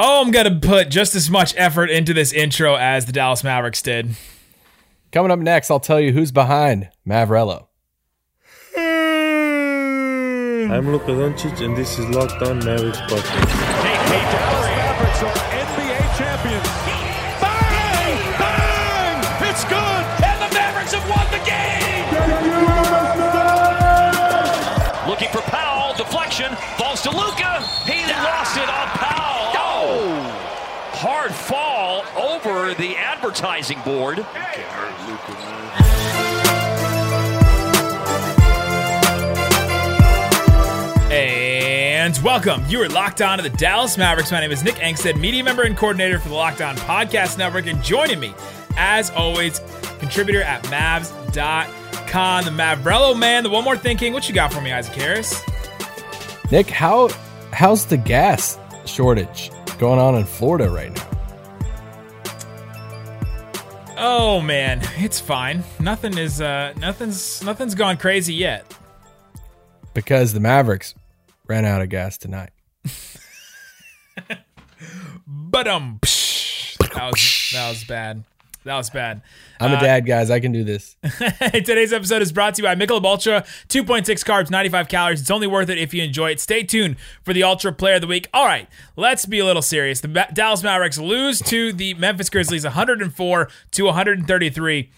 Oh, I'm gonna put just as much effort into this intro as the Dallas Mavericks did. Coming up next, I'll tell you who's behind Mavrello. I'm Luka Doncic, and this is Locked On Mavericks podcast. Hey, hey, Dallas Mavericks are NBA champions. Bang! Bang! It's good! And the Mavericks have won the game! Looking for Powell, deflection, falls to Luka. He lost it on Powell. Oh! Hard fall over the advertising board. And welcome. You are locked on to the Dallas Mavericks. My name is Nick Angstadt, media member and coordinator for the Locked On Podcast Network. And joining me, as always, contributor at Mavs.com, the Mavrello man, the one more thinking. What you got for me, Isaac Harris? Nick, how how's the gas shortage going on in Florida right now? Oh man, it's fine. Nothing is uh nothing's nothing's gone crazy yet. Because the Mavericks ran out of gas tonight. But um that was that was bad. That was bad. I'm a uh, dad, guys. I can do this. Today's episode is brought to you by Michelob Ultra. 2.6 carbs, 95 calories. It's only worth it if you enjoy it. Stay tuned for the Ultra Player of the Week. All right, let's be a little serious. The Dallas Mavericks lose to the Memphis Grizzlies 104 to 133.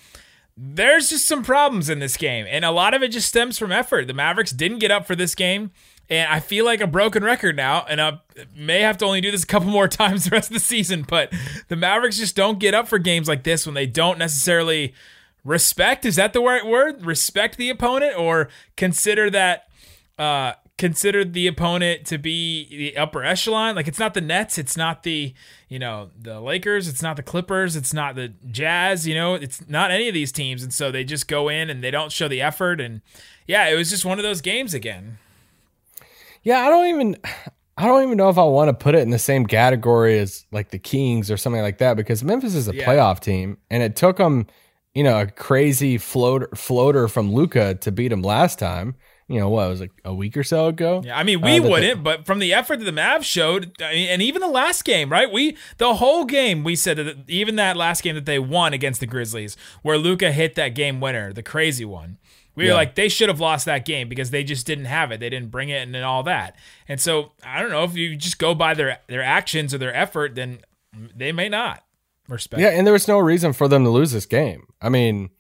There's just some problems in this game, and a lot of it just stems from effort. The Mavericks didn't get up for this game. And I feel like a broken record now, and I may have to only do this a couple more times the rest of the season. But the Mavericks just don't get up for games like this when they don't necessarily respect. Is that the right word? Respect the opponent, or consider that uh, consider the opponent to be the upper echelon. Like it's not the Nets, it's not the you know the Lakers, it's not the Clippers, it's not the Jazz. You know, it's not any of these teams, and so they just go in and they don't show the effort. And yeah, it was just one of those games again. Yeah, I don't even I don't even know if I want to put it in the same category as like the Kings or something like that because Memphis is a Yeah. playoff team and it took them, you know, a crazy floater floater from Luka to beat them last time. You know, what It was like a week or so ago? Yeah, I mean, Uh, we they- wouldn't, but from the effort that the Mavs showed, I mean, and even the last game, right? We the whole game, we said that even that last game that they won against the Grizzlies, where Luka hit that game winner, the crazy one. We were like, they should have lost that game because they just didn't have it. They didn't bring it and all that. And so I don't know if you just go by their their actions or their effort, then they may not respect. Yeah, and there was no reason for them to lose this game. I mean,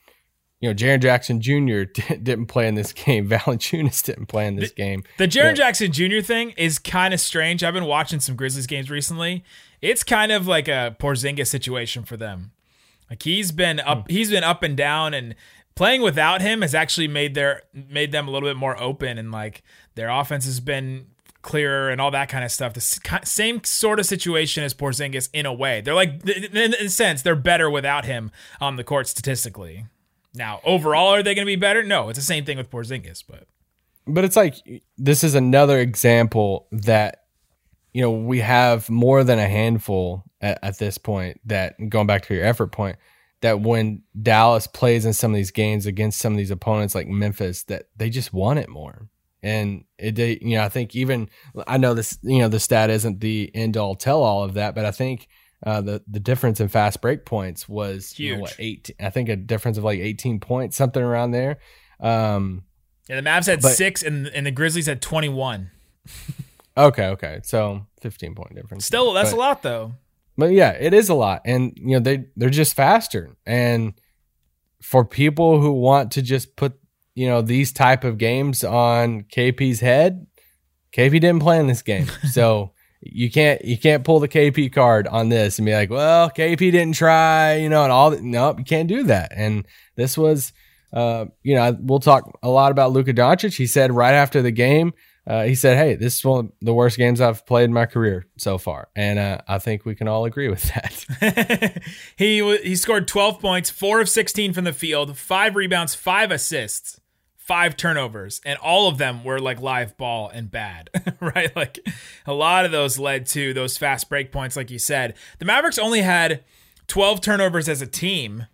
you know, Jaren Jackson Jr. di- didn't play in this game. Valanciunas didn't play in this game. The Jaren Yeah. Jackson Jr. thing is kind of strange. I've been watching some Grizzlies games recently. It's kind of like a Porzingis situation for them. Like he's been up, Hmm. he's been up and down, and playing without him has actually made their made them a little bit more open, and like their offense has been clearer and all that kind of stuff. The same sort of situation as Porzingis in a way. They're like, in a sense, they're better without him on the court statistically. Now, overall, are they going to be better? No, it's the same thing with Porzingis, but. but it's like this is another example that you know we have more than a handful at, at this point that going back to your effort point that when dallas plays in some of these games against some of these opponents like memphis that they just want it more and it they, you know i think even i know this you know the stat isn't the end all tell all of that but i think uh, the the difference in fast break points was you know, Huge. what eight I think a difference of like 18 points something around there um Yeah, the Mavs had But- six and and the Grizzlies had twenty one. Okay, okay. So 15 point difference. Still, that's but, a lot though. But yeah, it is a lot. And you know, they they're just faster. And for people who want to just put, you know, these type of games on KP's head, KP didn't play in this game. So you can't you can't pull the KP card on this and be like, well, KP didn't try, you know, and all that. Nope, you can't do that. And this was uh, you know, we'll talk a lot about Luka Doncic. He said right after the game, uh, he said, "Hey, this is one of the worst games I've played in my career so far," and uh, I think we can all agree with that. he he scored 12 points, 4 of 16 from the field, 5 rebounds, 5 assists, 5 turnovers, and all of them were like live ball and bad, right? Like a lot of those led to those fast break points like you said. The Mavericks only had 12 turnovers as a team,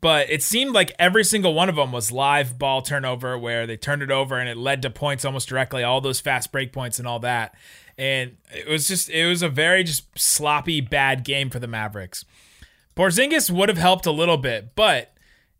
but it seemed like every single one of them was live ball turnover where they turned it over and it led to points almost directly, all those fast break points and all that. and it was just it was a very just sloppy bad game for the Mavericks. Porzingis would have helped a little bit, but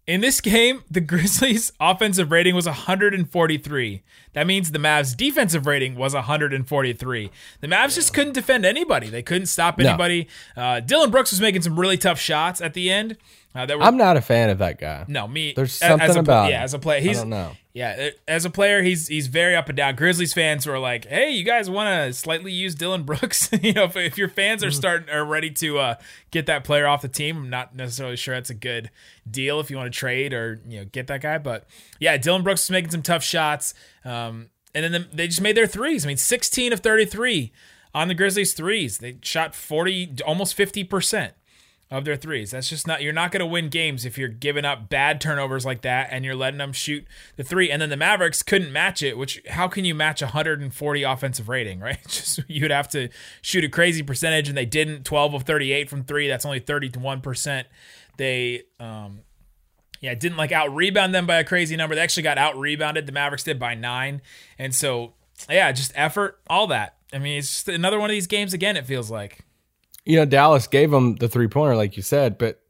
in this game, the Grizzlies' offensive rating was 143. That means the Mavs' defensive rating was 143. The Mavs just couldn't defend anybody. They couldn't stop No. anybody. Uh, Dillon Brooks was making some really tough shots at the end. Uh, were I'm not a fan of that guy. no me. There's a- as something a, about yeah as a player. I He's don't know. yeah as a player he's he's very up and down. Grizzlies fans were like, hey, you guys want to slightly use Dillon Brooks? you know, if, if your fans are starting are ready to uh, get that player off the team, I'm not necessarily sure that's a good deal if you want to trade or you know get that guy. But yeah, Dillon Brooks is making some tough shots, um, and then the, they just made their threes. I mean, 16 of 33 on the Grizzlies threes. They shot 40, almost 50 percent of their threes. That's just not you're not going to win games if you're giving up bad turnovers like that and you're letting them shoot the three. And then the Mavericks couldn't match it, which how can you match 140 offensive rating, right? Just you'd have to shoot a crazy percentage and they didn't 12 of 38 from 3. That's only 31%. They um yeah, didn't like out rebound them by a crazy number. They actually got out rebounded. The Mavericks did by 9. And so yeah, just effort, all that. I mean, it's just another one of these games again it feels like. You know, Dallas gave them the three pointer, like you said, but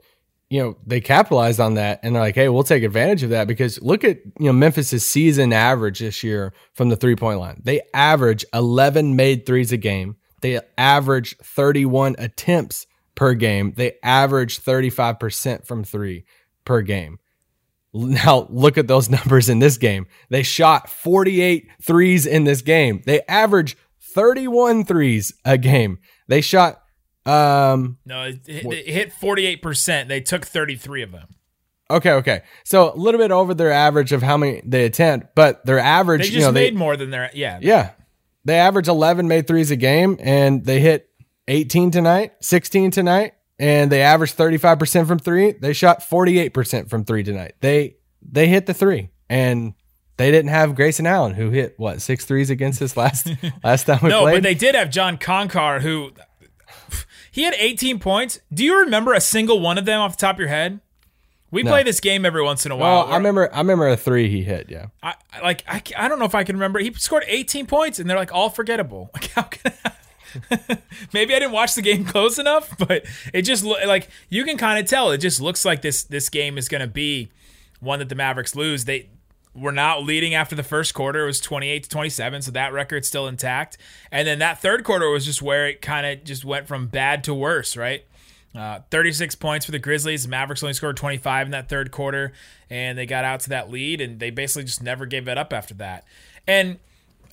you know, they capitalized on that and they're like, hey, we'll take advantage of that because look at, you know, Memphis's season average this year from the three point line. They average 11 made threes a game. They average 31 attempts per game. They average 35% from three per game. Now look at those numbers in this game. They shot 48 threes in this game. They average 31 threes a game. They shot um No, it, it, it hit 48%. They took 33 of them. okay, okay. So a little bit over their average of how many they attempt, but their average, They just you know, made they more than their yeah. yeah. They average 11 made threes a game and they hit 18 tonight, 16 tonight, and they averaged 35% from 3. They shot 48% from 3 tonight. They they hit the 3 and they didn't have Grayson Allen who hit what, six threes against us last last time we No, played. No, but they did have John Konchar, who he had 18 points. Do you remember a single one of them off the top of your head? We play this game every once in a while. well, I remember I remember a 3 he hit, yeah. I, like I, I don't know if I can remember. He scored 18 points and they're like all forgettable. Like how can I, Maybe I didn't watch the game close enough, but it just like you can kind of tell. It just looks like this this game is going to be one that the Mavericks lose. They were not leading after the first quarter. It was 28 to 27, so that record's still intact. And then that third quarter was just where it kind of just went from bad to worse, right? Uh, 36 points for the Grizzlies. The Mavericks only scored 25 in that third quarter, and they got out to that lead, and they basically just never gave it up after that. And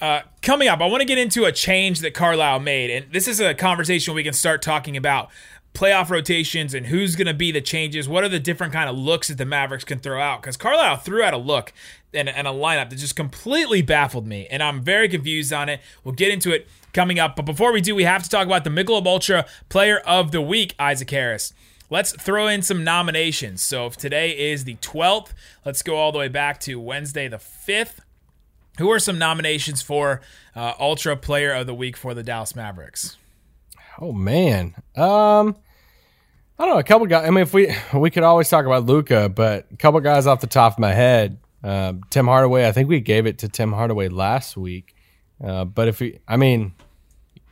uh, coming up, I want to get into a change that Carlisle made, and this is a conversation we can start talking about playoff rotations and who's going to be the changes. What are the different kind of looks that the Mavericks can throw out? Because Carlisle threw out a look and, and a lineup that just completely baffled me, and I'm very confused on it. We'll get into it coming up, but before we do, we have to talk about the Michelob Ultra Player of the Week, Isaac Harris. Let's throw in some nominations. So if today is the 12th, let's go all the way back to Wednesday the 5th. Who are some nominations for uh, Ultra Player of the Week for the Dallas Mavericks? Oh man. Um I don't know, a couple guys I mean if we we could always talk about Luka, but a couple guys off the top of my head. Um, Tim Hardaway, I think we gave it to Tim Hardaway last week. Uh, but if we I mean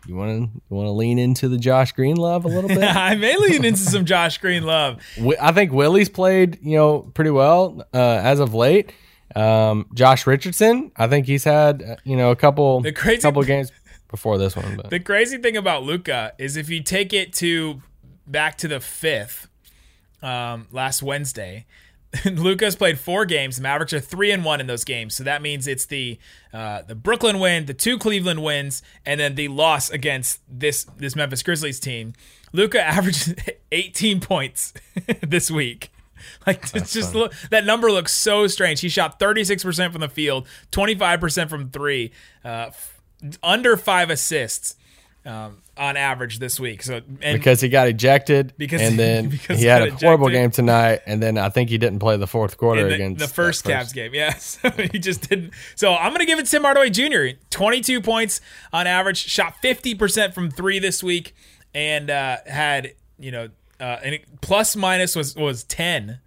you want to you want to lean into the Josh Green love a little bit? I may lean into some Josh Green love. I think Willie's played, you know, pretty well uh, as of late. Um, Josh Richardson, I think he's had, uh, you know, a couple The crazy- couple games before this one. But The crazy thing about Luka is if you take it to back to the fifth, um, last Wednesday, Luka's played four games. The Mavericks are three and one in those games, so that means it's the uh, the Brooklyn win, the two Cleveland wins, and then the loss against this this Memphis Grizzlies team. Luka averaged 18 points this week. Like it's just look, that number looks so strange. He shot 36% from the field, 25% from three, uh, f- under five assists um, on average this week. So and because he got ejected, Because- and then because he he had a got horrible game tonight, and then I think he didn't play the fourth quarter the, against the first Cavs game. Yeah, so he just didn't. So I'm gonna give it to Tim Hardaway Jr. 22 points on average, shot 50% from three this week, and uh, had you know uh, and plus minus was was 10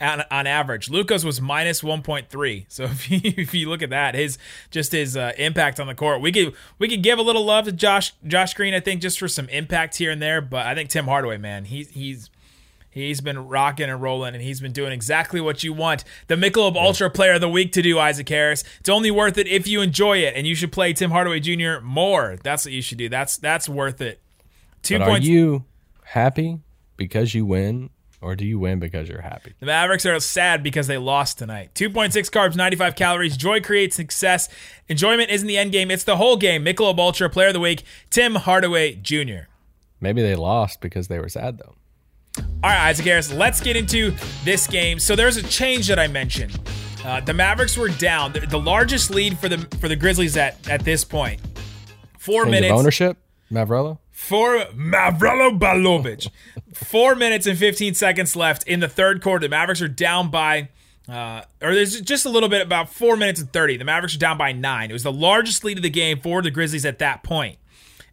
on, on average. Luka's was minus 1.3. So if you, if you look at that, his just his uh, impact on the court, we could we could give a little love to Josh Josh Green, I think, just for some impact here and there. But I think Tim Hardaway, man, he's he's He's been rocking and rolling, and he's been doing exactly what you want the Michelob Ultra Player of the Week to do, Isaac Harris. It's only worth it if you enjoy it, and you should play Tim Hardaway Jr. more. That's what you should do. That's that's worth it. Two but points. Are you happy because you win, or do you win because you're happy? The Mavericks are sad because they lost tonight. 2.6 carbs, 95 calories. Joy creates success. Enjoyment isn't the end game, it's the whole game. Michelob Ultra Player of the Week, Tim Hardaway Jr. Maybe they lost because they were sad, though. All right, Isaac Harris, let's get into this game. So there's a change that I mentioned. Uh, the Mavericks were down. The, the, largest lead for the for the Grizzlies at at this point. Four change minutes. ownership, Mavrello. Four Mavrello Balovic. Four minutes and 15 seconds left in the third quarter. The Mavericks are down by. Uh, or there's just a little bit about four minutes and 30. The Mavericks are down by nine. It was the largest lead of the game for the Grizzlies at that point.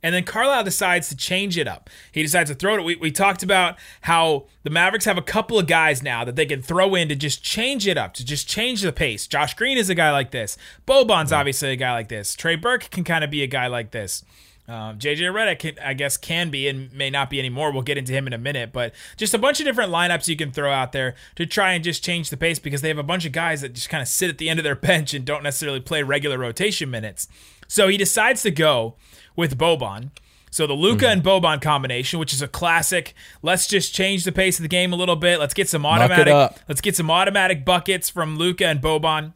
And then Carlisle decides to change it up. He decides to throw it. We, we talked about how the Mavericks have a couple of guys now that they can throw in to just change it up, to just change the pace. Josh Green is a guy like this. Boban's obviously a guy like this. Trey Burke can kind of be a guy like this. Um, JJ Redick, I guess, can be and may not be anymore. We'll get into him in a minute, but just a bunch of different lineups you can throw out there to try and just change the pace because they have a bunch of guys that just kind of sit at the end of their bench and don't necessarily play regular rotation minutes. So he decides to go with Boban. So the Luka mm. and Boban combination, which is a classic. Let's just change the pace of the game a little bit. Let's get some automatic. Let's get some automatic buckets from Luka and Boban,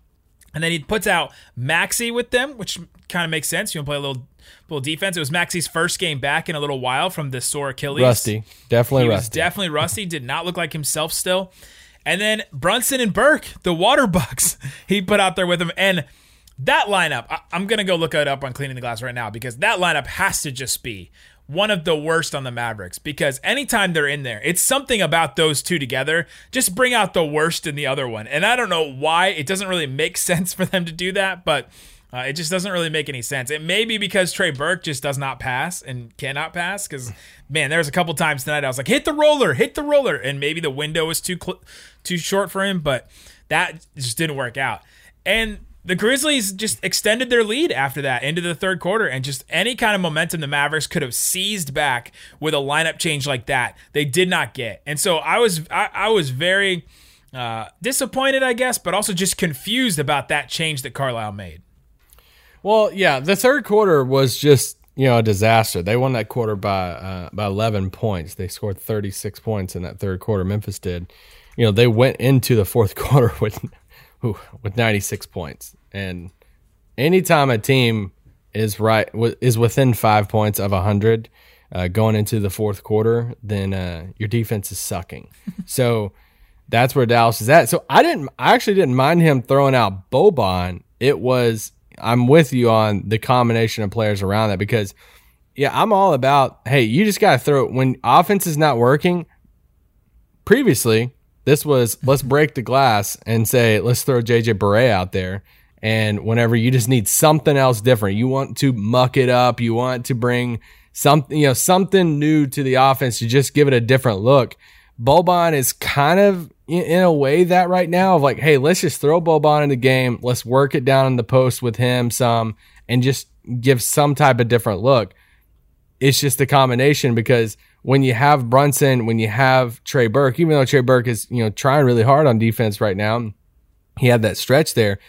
and then he puts out Maxi with them, which kind of makes sense. You want to play a little little defense. It was Maxi's first game back in a little while from the sore Achilles. Rusty, definitely he rusty. definitely rusty. Did not look like himself still. And then Brunson and Burke, the Waterbugs, he put out there with him, and that lineup, I, am going to go look it up on Cleaning the Glass right now because that lineup has to just be one of the worst on the Mavericks because anytime they're in there, it's something about those two together. Just bring out the worst in the other one. And I don't know why it doesn't really make sense for them to do that, but uh, it just doesn't really make any sense. It may be because Trey Burke just does not pass and cannot pass. Because man, there was a couple times tonight I was like, hit the roller, hit the roller, and maybe the window was too cl- too short for him, but that just didn't work out. And the Grizzlies just extended their lead after that into the third quarter, and just any kind of momentum the Mavericks could have seized back with a lineup change like that, they did not get. And so I was I, I was very uh, disappointed, I guess, but also just confused about that change that Carlisle made. Well, yeah, the third quarter was just you know a disaster. They won that quarter by uh, by 11 points. They scored 36 points in that third quarter. Memphis did. You know, they went into the fourth quarter with with 96 points. And anytime a team is right is within five points of 100 uh, going into the fourth quarter, then uh, your defense is sucking. so that's where Dallas is at. So I didn't, I actually didn't mind him throwing out Boban. It was, I'm with you on the combination of players around that because, yeah, I'm all about, hey, you just got to throw it when offense is not working. Previously, this was let's break the glass and say let's throw JJ Barea out there. And whenever you just need something else different, you want to muck it up, you want to bring something, you know, something new to the offense to just give it a different look. Boban is kind of in a way that right now of like, hey, let's just throw Boban in the game, let's work it down in the post with him some, and just give some type of different look. It's just a combination because when you have Brunson, when you have Trey Burke, even though Trey Burke is, you know, trying really hard on defense right now, he had that stretch there.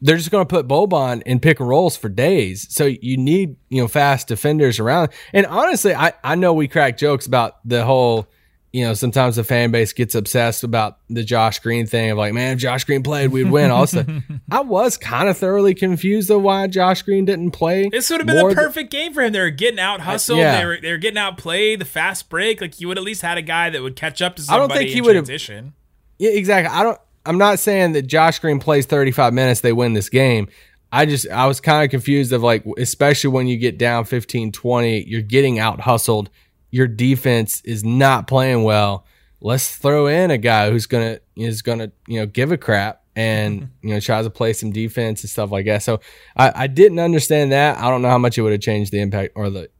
They're just going to put Boban in pick and rolls for days. So you need, you know, fast defenders around. And honestly, I, I know we crack jokes about the whole, you know, sometimes the fan base gets obsessed about the Josh Green thing of like, man, if Josh Green played, we'd win. Also, I was kind of thoroughly confused of why Josh Green didn't play. This would have been the perfect th- game for him. They were getting out hustled. Yeah. They were they were getting out played. The fast break. Like you would at least had a guy that would catch up to somebody. I don't think he would transition. Yeah, exactly. I don't. I'm not saying that Josh Green plays 35 minutes, they win this game. I just I was kind of confused of like, especially when you get down 15, 20, you're getting out hustled your defense is not playing well, let's throw in a guy who's gonna is gonna you know give a crap and you know tries to play some defense and stuff like that. So I, I didn't understand that. I don't know how much it would have changed the impact or the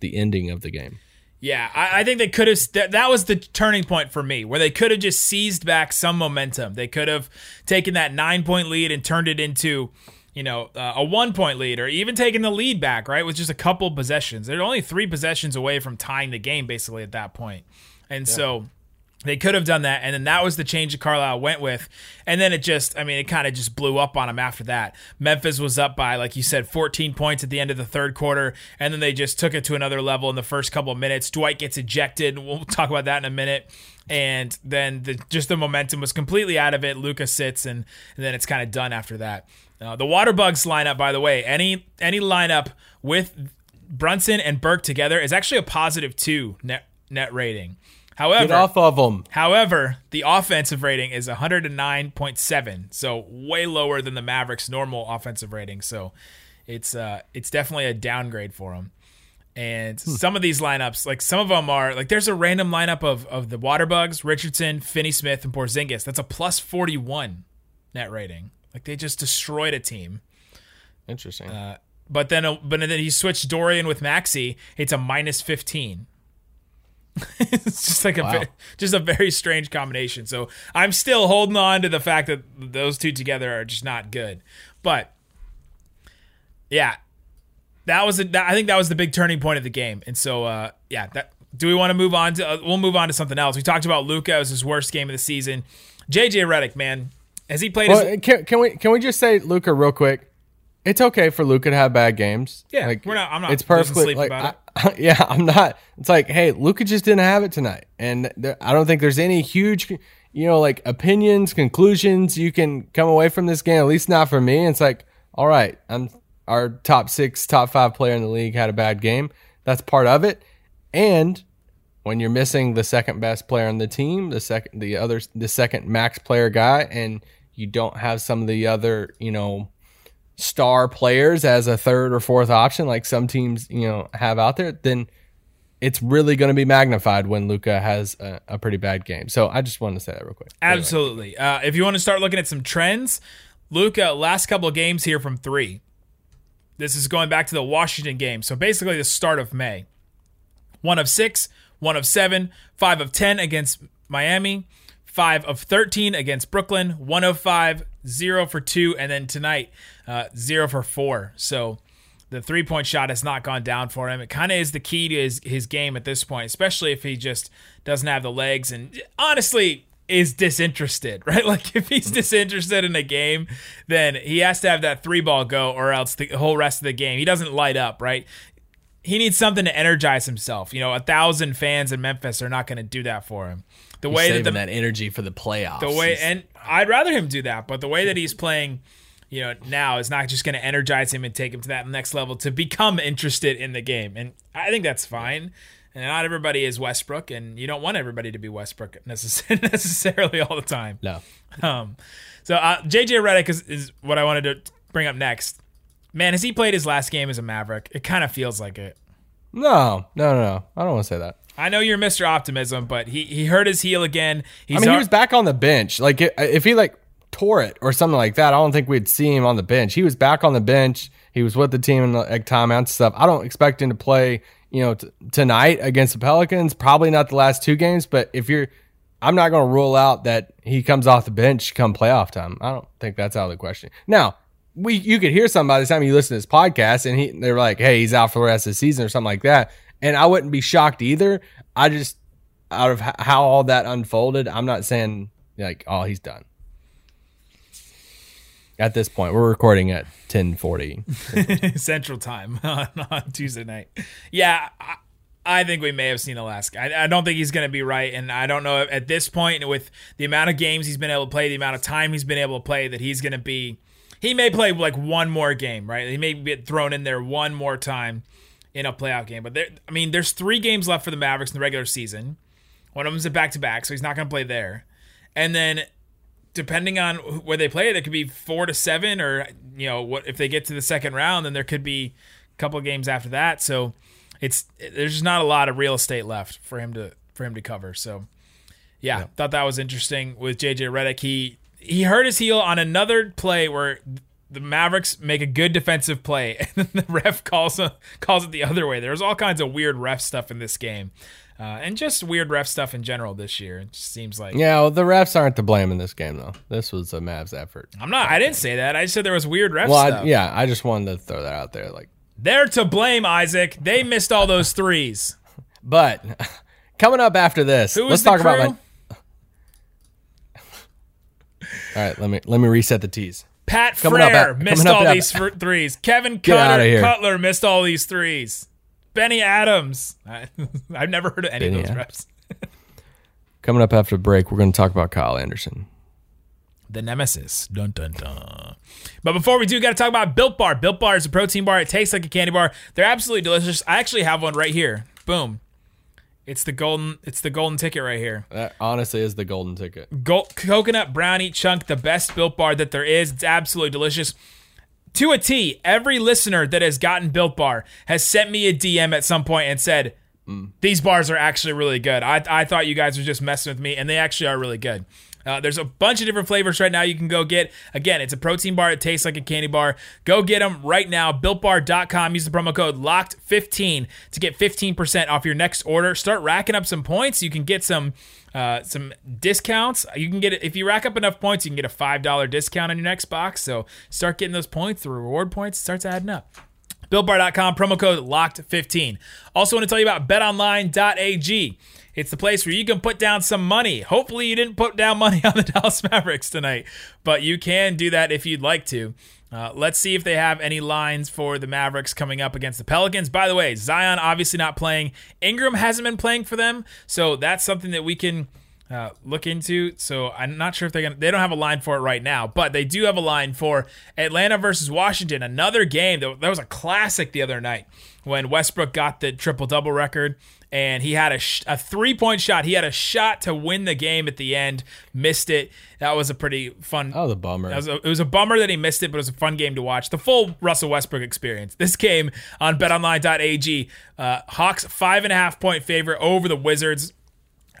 the ending of the game. Yeah, I, I think they could have. That, that was the turning point for me, where they could have just seized back some momentum. They could have taken that nine point lead and turned it into, you know, uh, a one point lead, or even taking the lead back. Right, with just a couple possessions. They're only three possessions away from tying the game, basically at that point. And so they could have done that, and then that was the change that Carlisle went with, and then it just, I mean, it kind of just blew up on them after that. Memphis was up by, like you said, 14 points at the end of the third quarter, and then they just took it to another level in the first couple of minutes. Dwight gets ejected. We'll talk about that in a minute, and then the, just the momentum was completely out of it. Luka sits, and, and then it's kind of done after that. Uh, the Waterbugs lineup, by the way, any any lineup with Brunson and Burke together is actually a positive two net net rating. However, Get off of them. However, the offensive rating is 109.7, so way lower than the Mavericks' normal offensive rating. So it's uh it's definitely a downgrade for them. And some of these lineups, like some of them are like there's a random lineup of of the Waterbugs, Richardson, Finney Smith, and Porzingis. That's a plus 41 net rating. Like they just destroyed a team. Interesting. Uh, but then but then he switched Dorian with Maxi. It's a minus 15. it's just like a Wow. ve- just a very strange combination. So I'm still holding on to the fact that those two together are just not good. But yeah, that was a, that, I think that was the big turning point of the game. And so uh, yeah, that do we want to move on to uh, we'll move on to something else. We talked about Luka was his worst game of the season. JJ Redick, man, has he played his can, can we can we just say Luka real quick? It's okay for Luka to have bad games. Yeah, we're not- I'm not It's perfectly like, I- yeah, I'm not. It's like, hey, Luka just didn't have it tonight, and there, I don't think there's any huge, you know, like opinions, conclusions you can come away from this game. At least not for me. It's like, all right, I'm our top six, top five player in the league had a bad game. That's part of it, and when you're missing the second best player on the team, the second the other the second max player guy, and you don't have some of the other you know star players as a third or fourth option like some teams you know have out there, then it's really going to be magnified when Luka has a, a pretty bad game. So I just wanted to say that real quick. Absolutely. Uh, if you want to start looking at some trends, Luka last couple of games here from three. This is going back to the Washington game. So basically the start of May. One of six, one of seven, five of ten against Miami, five of thirteen against Brooklyn, one of five, zero for two, and then tonight, uh, zero for four. So the three point shot has not gone down for him. It kind of is the key to his, his game at this point, especially if he just doesn't have the legs and honestly is disinterested, right? Like if he's disinterested in a game, then he has to have that three ball go or else the whole rest of the game he doesn't light up, right? He needs something to energize himself. You know, a thousand fans in Memphis are not going to do that for him. The way that the that energy for the playoffs. the way He's- and I'd rather him do that, but the way that he's playing, you know, now is not just going to energize him and take him to that next level to become interested in the game, and I think that's fine. And not everybody is Westbrook, and you don't want everybody to be Westbrook necess- necessarily all the time. no. Um, so uh, JJ Redick is, is what I wanted to bring up next. Man, has he played his last game as a Maverick? It kind of feels like it. No, no, no, no. I don't want to say that. I know you're Mr. Optimism, but he he hurt his heel again. He's I mean, he was back on the bench. Like if he like tore it or something like that, I don't think we'd see him on the bench. He was back on the bench. He was with the team in the like timeouts and stuff. I don't expect him to play, you know, t- tonight against the Pelicans. Probably not the last two games, but if you're, I'm not going to rule out that he comes off the bench come playoff time. I don't think that's out of the question. Now, we you could hear somebody by the time you listen to this podcast and he they're like, hey, he's out for the rest of the season or something like that, and I wouldn't be shocked either. I just out of how all that unfolded, I'm not saying like, oh, he's done. At this point, we're recording at 10:40. Central Time on, on Tuesday night. Yeah, I, I think we may have seen Alaska. I, I don't think he's going to be right, and I don't know at this point with the amount of games he's been able to play, the amount of time he's been able to play, that he's going to be. He may play like one more game, right? He may get thrown in there one more time in a playoff game. But there, I mean, there's three games left for the Mavericks in the regular season. One of them's a back to back, so he's not going to play there. And then depending on where they play, there could be four to seven, or you know, what if they get to the second round, then there could be a couple of games after that. So it's there's just not a lot of real estate left for him to for him to cover. So yeah, thought that was interesting with JJ Redick. He he hurt his heel on another play where the Mavericks make a good defensive play, and then the ref calls calls it the other way. There's all kinds of weird ref stuff in this game, uh, and just weird ref stuff in general this year. It just seems like Yeah, well, the refs aren't to blame in this game though. This was a Mavs effort. I'm not. I didn't say that. I just said there was weird ref Well, stuff. I, yeah, I just wanted to throw that out there. Like, They're to blame, Isaac. They missed all those threes. but coming up after this, let's talk about crew? my. All right, let me let me reset the tees. Pat Coming up Fraher uh, at- missed coming up all at- these threes. Kevin Cutter. Cutler missed all these threes. Benny Adams. I, I've never heard of any Benny of those refs. Coming up after break, we're going to talk about Kyle Anderson. The nemesis. Dun dun dun. But before we do, we got to talk about Built Bar. Built Bar is a protein bar. It tastes like a candy bar. They're absolutely delicious. I actually have one right here. Boom. It's the golden. It's the golden ticket right here. That honestly is the golden ticket. Gold, coconut brownie chunk, the best built bar that there is. It's absolutely delicious. To a T, every listener that has gotten built bar has sent me a DM at some point and said, mm. These bars are actually really good. I, I thought you guys were just messing with me, and they actually are really good. Uh, there's a bunch of different flavors right now you can go get. Again, it's a protein bar. It tastes like a candy bar. Go get them right now. BuiltBar.com. Use the promo code LOCKED15 to get 15% off your next order. Start racking up some points. You can get some uh, some discounts. You can get if you rack up enough points, you can get a five dollar discount on your next box. So start getting those points. The reward points starts adding up. BuiltBar.com, promo code LOCKED15. Also want to tell you about betonline.ag. It's the place where you can put down some money. Hopefully you didn't put down money on the Dallas Mavericks tonight, but you can do that if you'd like to. Uh, let's see if they have any lines for the Mavericks coming up against the Pelicans. By the way, Zion obviously not playing. Ingram hasn't been playing for them, so that's something that we can uh, look into. So I'm not sure if they're gonna. They don't have a line for it right now, but they do have a line for Atlanta versus Washington. Another game that, that was a classic the other night when Westbrook got the triple double record. And he had a, sh- a three point shot. He had a shot to win the game at the end, missed it. That was a pretty fun. Oh, the bummer. That was a, it was a bummer that he missed it, but it was a fun game to watch. The full Russell Westbrook experience. This game on betonline.ag. Uh, Hawks five and a half point favorite over the Wizards.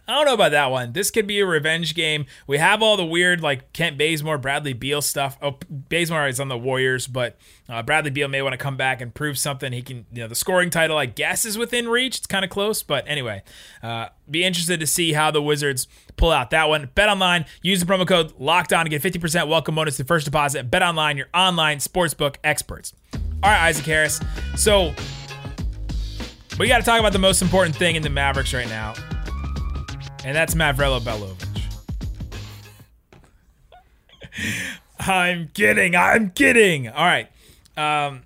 I don't know about that one. This could be a revenge game. We have all the weird like Kent Bazemore, Bradley Beal stuff. Oh, Bazemore is on the Warriors, but uh, Bradley Beal may want to come back and prove something. He can, you know, the scoring title I guess is within reach. It's kind of close, but anyway, uh, be interested to see how the Wizards pull out that one. Bet online. Use the promo code Locked On to get fifty percent welcome bonus to first deposit. Bet online, your online sportsbook experts. All right, Isaac Harris. So we got to talk about the most important thing in the Mavericks right now and that's Mavrelo Belovic. I'm kidding. I'm kidding. All right. Um,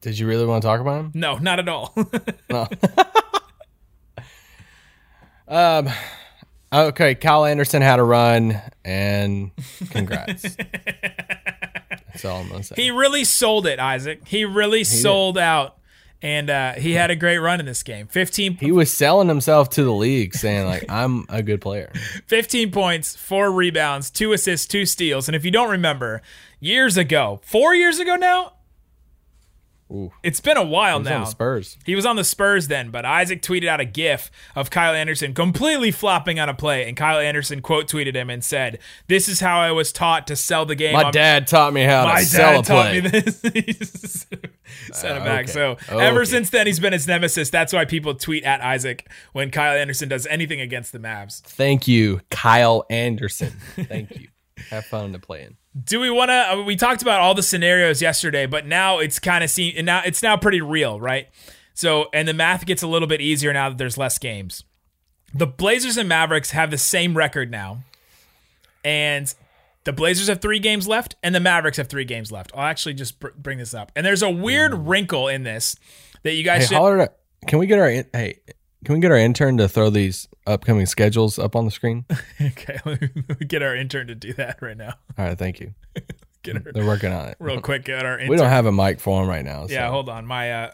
Did you really want to talk about him? no, not at all. Um, okay, Kyle Anderson had a run, and congrats. That's all I'm gonna say. he really sold it, Isaac. He really sold out, and uh, he had a great run in this game. 15, He was selling himself to the league, saying like, "I'm a good player." 15 points, four rebounds, two assists, two steals. And if you don't remember, years ago, four years ago now, Ooh, it's been a while he was now. on the Spurs. He was on the Spurs then, but Isaac tweeted out a GIF of Kyle Anderson completely flopping on a play, and Kyle Anderson quote tweeted him and said, "This is how I was taught to sell the game." My on- dad taught me how my to sell dad a play. Sent it Uh, back. okay. So ever Okay. since then, he's been his nemesis. That's why people tweet at Isaac when Kyle Anderson does anything against the Mavs. Thank you, Kyle Anderson. Thank you. Have fun to play in. Do we want to? We talked about all the scenarios yesterday, but now it's kind of seen. and Now it's now pretty real, right? So, and the math gets a little bit easier now that there's less games. The Blazers and Mavericks have the same record now, and the Blazers have three games left, and the Mavericks have three games left. I'll actually just br- bring this up, and there's a weird wrinkle in this that you guys Hey, should. holler at, can we get our in- hey? Can we get our intern to throw these upcoming schedules up on the screen? okay, let me get our intern to do that right now. All right, thank you. Get her They're working on it. real quick. Get our intern. We don't have a mic for him right now. So. Yeah, hold on. My uh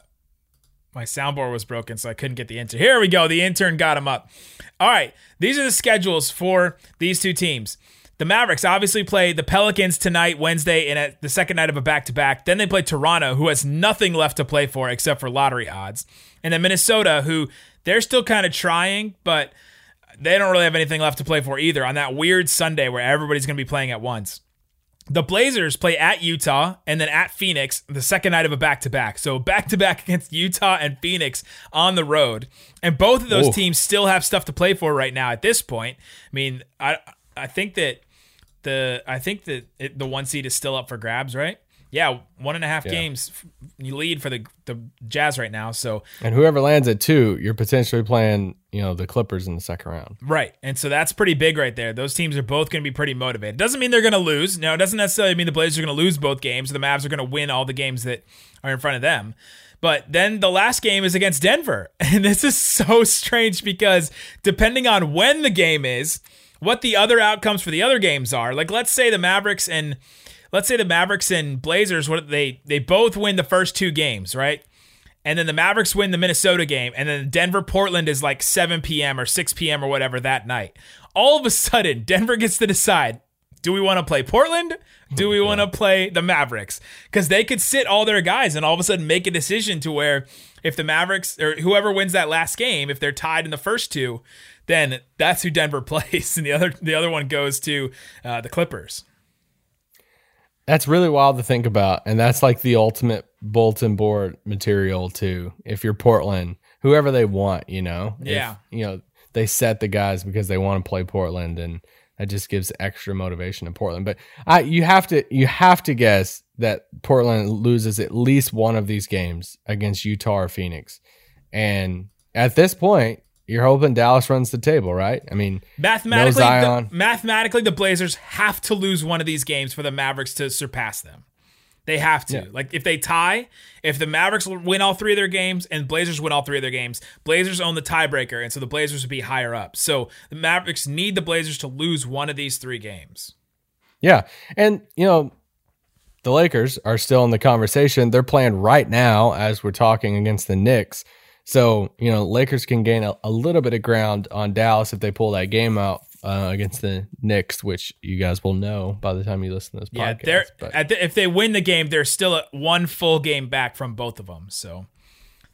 my soundboard was broken, so I couldn't get the intern. Here we go. The intern got him up. All right. These are the schedules for these two teams. The Mavericks obviously play the Pelicans tonight, Wednesday, and at the second night of a back to back. Then they play Toronto, who has nothing left to play for except for lottery odds. And then Minnesota, who they're still kind of trying, but they don't really have anything left to play for either on that weird Sunday where everybody's going to be playing at once. The Blazers play at Utah and then at Phoenix the second night of a back to back. So back to back against Utah and Phoenix on the road. And both of those Ooh. teams still have stuff to play for right now at this point. I mean, I I think that the I think that it, the one seed is still up for grabs, right? Yeah, one and a half Yeah. games you lead for the the Jazz right now. So And whoever lands at two, you're potentially playing, you know, the Clippers in the second round. Right. And so that's pretty big right there. Those teams are both going to be pretty motivated. Doesn't mean they're going to lose. No, it doesn't necessarily mean the Blazers are going to lose both games. The Mavs are going to win all the games that are in front of them. But then the last game is against Denver. And this is so strange because depending on when the game is, what the other outcomes for the other games are. Like let's say the Mavericks and let's say the Mavericks and Blazers what they they both win the first two games, right? and then the Mavericks win the Minnesota game, and then Denver Portland is like 7 p.m. or 6 p.m. or whatever that night. All of a sudden, Denver gets to decide do we want to play Portland? Do we want to play the Mavericks? Because they could sit all their guys and all of a sudden make a decision to where if the Mavericks or whoever wins that last game, if they're tied in the first two, then that's who Denver plays, and the other the other one goes to uh, the Clippers. That's really wild to think about. And that's like the ultimate bulletin board material too. If you're Portland, whoever they want, you know? If, Yeah. you know, they set the guys because they want to play Portland and that just gives extra motivation to Portland. But I you have to you have to guess that Portland loses at least one of these games against Utah or Phoenix. And at this point, you're hoping Dallas runs the table, right? I mean, Mathematically, the, Zion. mathematically, the Blazers have to lose one of these games for the Mavericks to surpass them. They have to. Yeah. Like if they tie, if the Mavericks win all three of their games and Blazers win all three of their games, Blazers own the tiebreaker, and so the Blazers would be higher up. So the Mavericks need the Blazers to lose one of these three games. Yeah. And, you know, the Lakers are still in the conversation. They're playing right now as we're talking against the Knicks. So, you know, Lakers can gain a, a little bit of ground on Dallas if they pull that game out uh, against the Knicks, which you guys will know by the time you listen to this Yeah, podcast. they're But, at the, if they win the game, they're still one full game back from both of them. So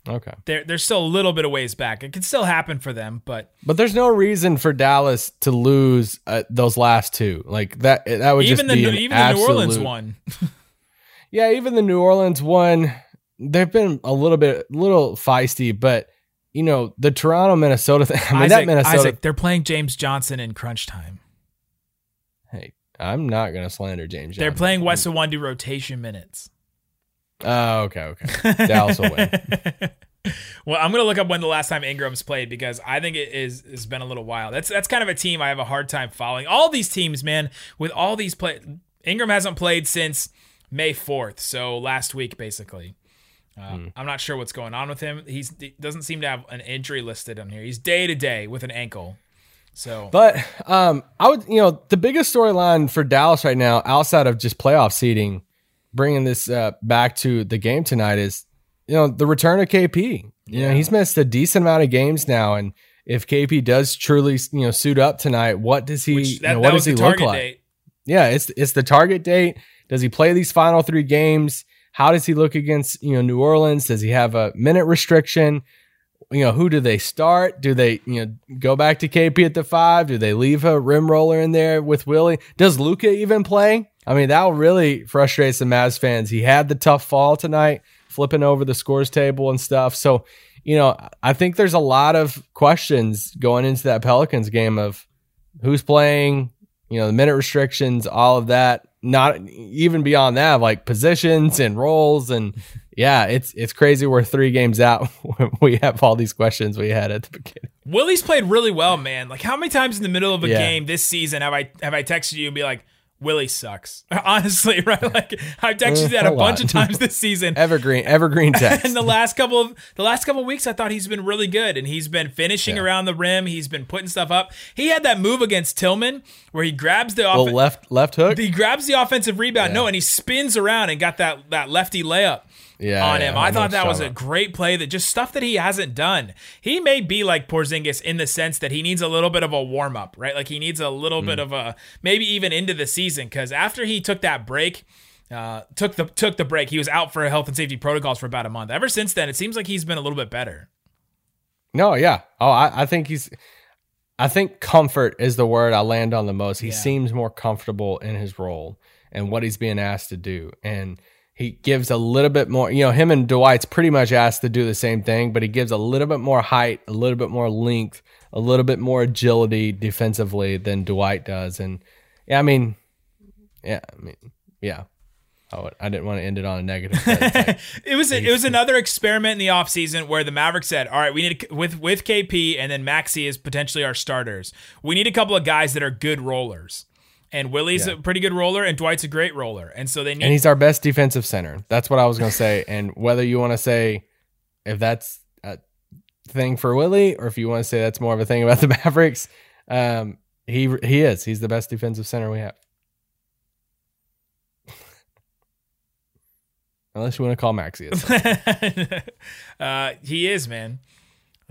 okay. they're they're still a little bit of ways back. It can still happen for them, but But there's no reason for Dallas to lose uh, those last two. Like that, that would even just the be even the New Orleans one. Yeah, even the New Orleans one, they've been a little bit, little feisty, but you know the Toronto Minnesota thing. I mean that Minnesota. Isaac, they're playing James Johnson in crunch time. Hey, I'm not gonna slander James. They're Johnson. playing Wes Iwundu rotation minutes. Oh, okay, okay. Dallas will win. well, I'm gonna look up when the last time Ingram's played because I think it is has been a little while. That's that's kind of a team I have a hard time following. All these teams, man, with all these play, Ingram hasn't played since May 4th, so last week basically. Uh, Hmm. I'm not sure what's going on with him. He's he doesn't seem to have an injury listed on here. He's day to day with an ankle. So But um, I would, you know, the biggest storyline for Dallas right now, outside of just playoff seeding, bringing this uh, back to the game tonight, is you know the return of KP. You know, he's missed a decent amount of games now, and if KP does truly, you know, suit up tonight, what does he? which you that, know, what does he look like? date. Yeah, it's it's the target date. Does he play these final three games? How does he look against you know New Orleans? Does he have a minute restriction? You know, who do they start? Do they you know go back to KP at the five? Do they leave a rim roller in there with Willie? Does Luka even play? I mean, that will really frustrate some Mavs fans. He had the tough fall tonight, flipping over the scores table and stuff. So, you know, I think there's a lot of questions going into that Pelicans game of who's playing, you know, the minute restrictions, all of that. Not even beyond that, like positions and roles, and yeah, it's it's crazy. We're three games out. we have all these questions we had at the beginning. Willie's played really well, man. Like how many times in the middle of a Yeah. game this season have I have I texted you and be like, Willie sucks. Honestly, right? Like I've texted you that eh, A a bunch of times this season. Evergreen, evergreen text. And the last couple of the last couple of weeks, I thought he's been really good, and he's been finishing Yeah. around the rim. He's been putting stuff up. He had that move against Tillman where he grabs the oh, off- left left hook. he grabs the offensive rebound. Yeah. No, and he spins around and got that that lefty layup Yeah, on yeah, him. I I thought that was a great play that just stuff that he hasn't done. He may be like Porzingis in the sense that he needs a little bit of a warm up, right? Like he needs a little bit Mm. of a maybe even into the season because after he took that break. Uh, took the took the break. He was out for health and safety protocols for about a month. Ever since then, it seems like he's been a little bit better. No, yeah. Oh, I, I think he's. I think comfort is the word I land on the most. He Yeah. seems more comfortable in his role and what he's being asked to do. And he gives a little bit more, you know, him and Dwight's pretty much asked to do the same thing, but he gives a little bit more height, a little bit more length, a little bit more agility defensively than Dwight does. And yeah, I mean, yeah, I mean, yeah. Oh, I didn't want to end it on a negative. like- It was it was another experiment in the offseason where the Mavericks said, "All right, we need with with KP and then Maxi is potentially our starters. We need a couple of guys that are good rollers." And Willie's Yeah. a pretty good roller, and Dwight's a great roller, and so they need. and he's our best defensive center. That's what I was going to say. And whether you want to say if that's a thing for Willie or if you want to say that's more of a thing about the Mavericks, um, he he is. He's the best defensive center we have. Unless you want to call Maxi. it. uh, he is, man.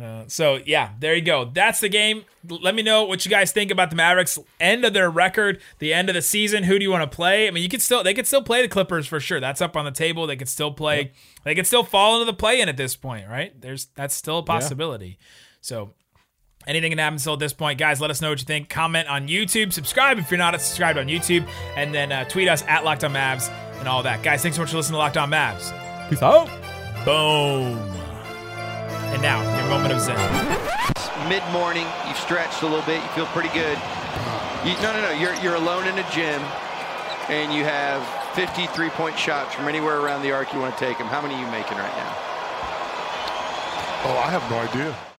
Uh, so yeah, there you go. That's the game. Let me know what you guys think about the Mavericks. End of their record, the end of the season. Who do you want to play? I mean, you could still they could still play the Clippers for sure. That's up on the table. They could still play. They could still fall into the play in at this point, right? There's that's still a possibility. So Anything can happen still at this point. Guys, let us know what you think. Comment on YouTube. Subscribe if you're not subscribed on YouTube. And then uh, tweet us at Locked On Mavs and all that. Guys, thanks so much for listening to Locked On Mavs. Peace out. Boom. And now, your moment of zen. mid morning, you've stretched a little bit, you feel pretty good. You, no, no, no, you're, you're alone in a gym and you have 53 point shots from anywhere around the arc you want to take them. How many are you making right now? Oh, I have no idea.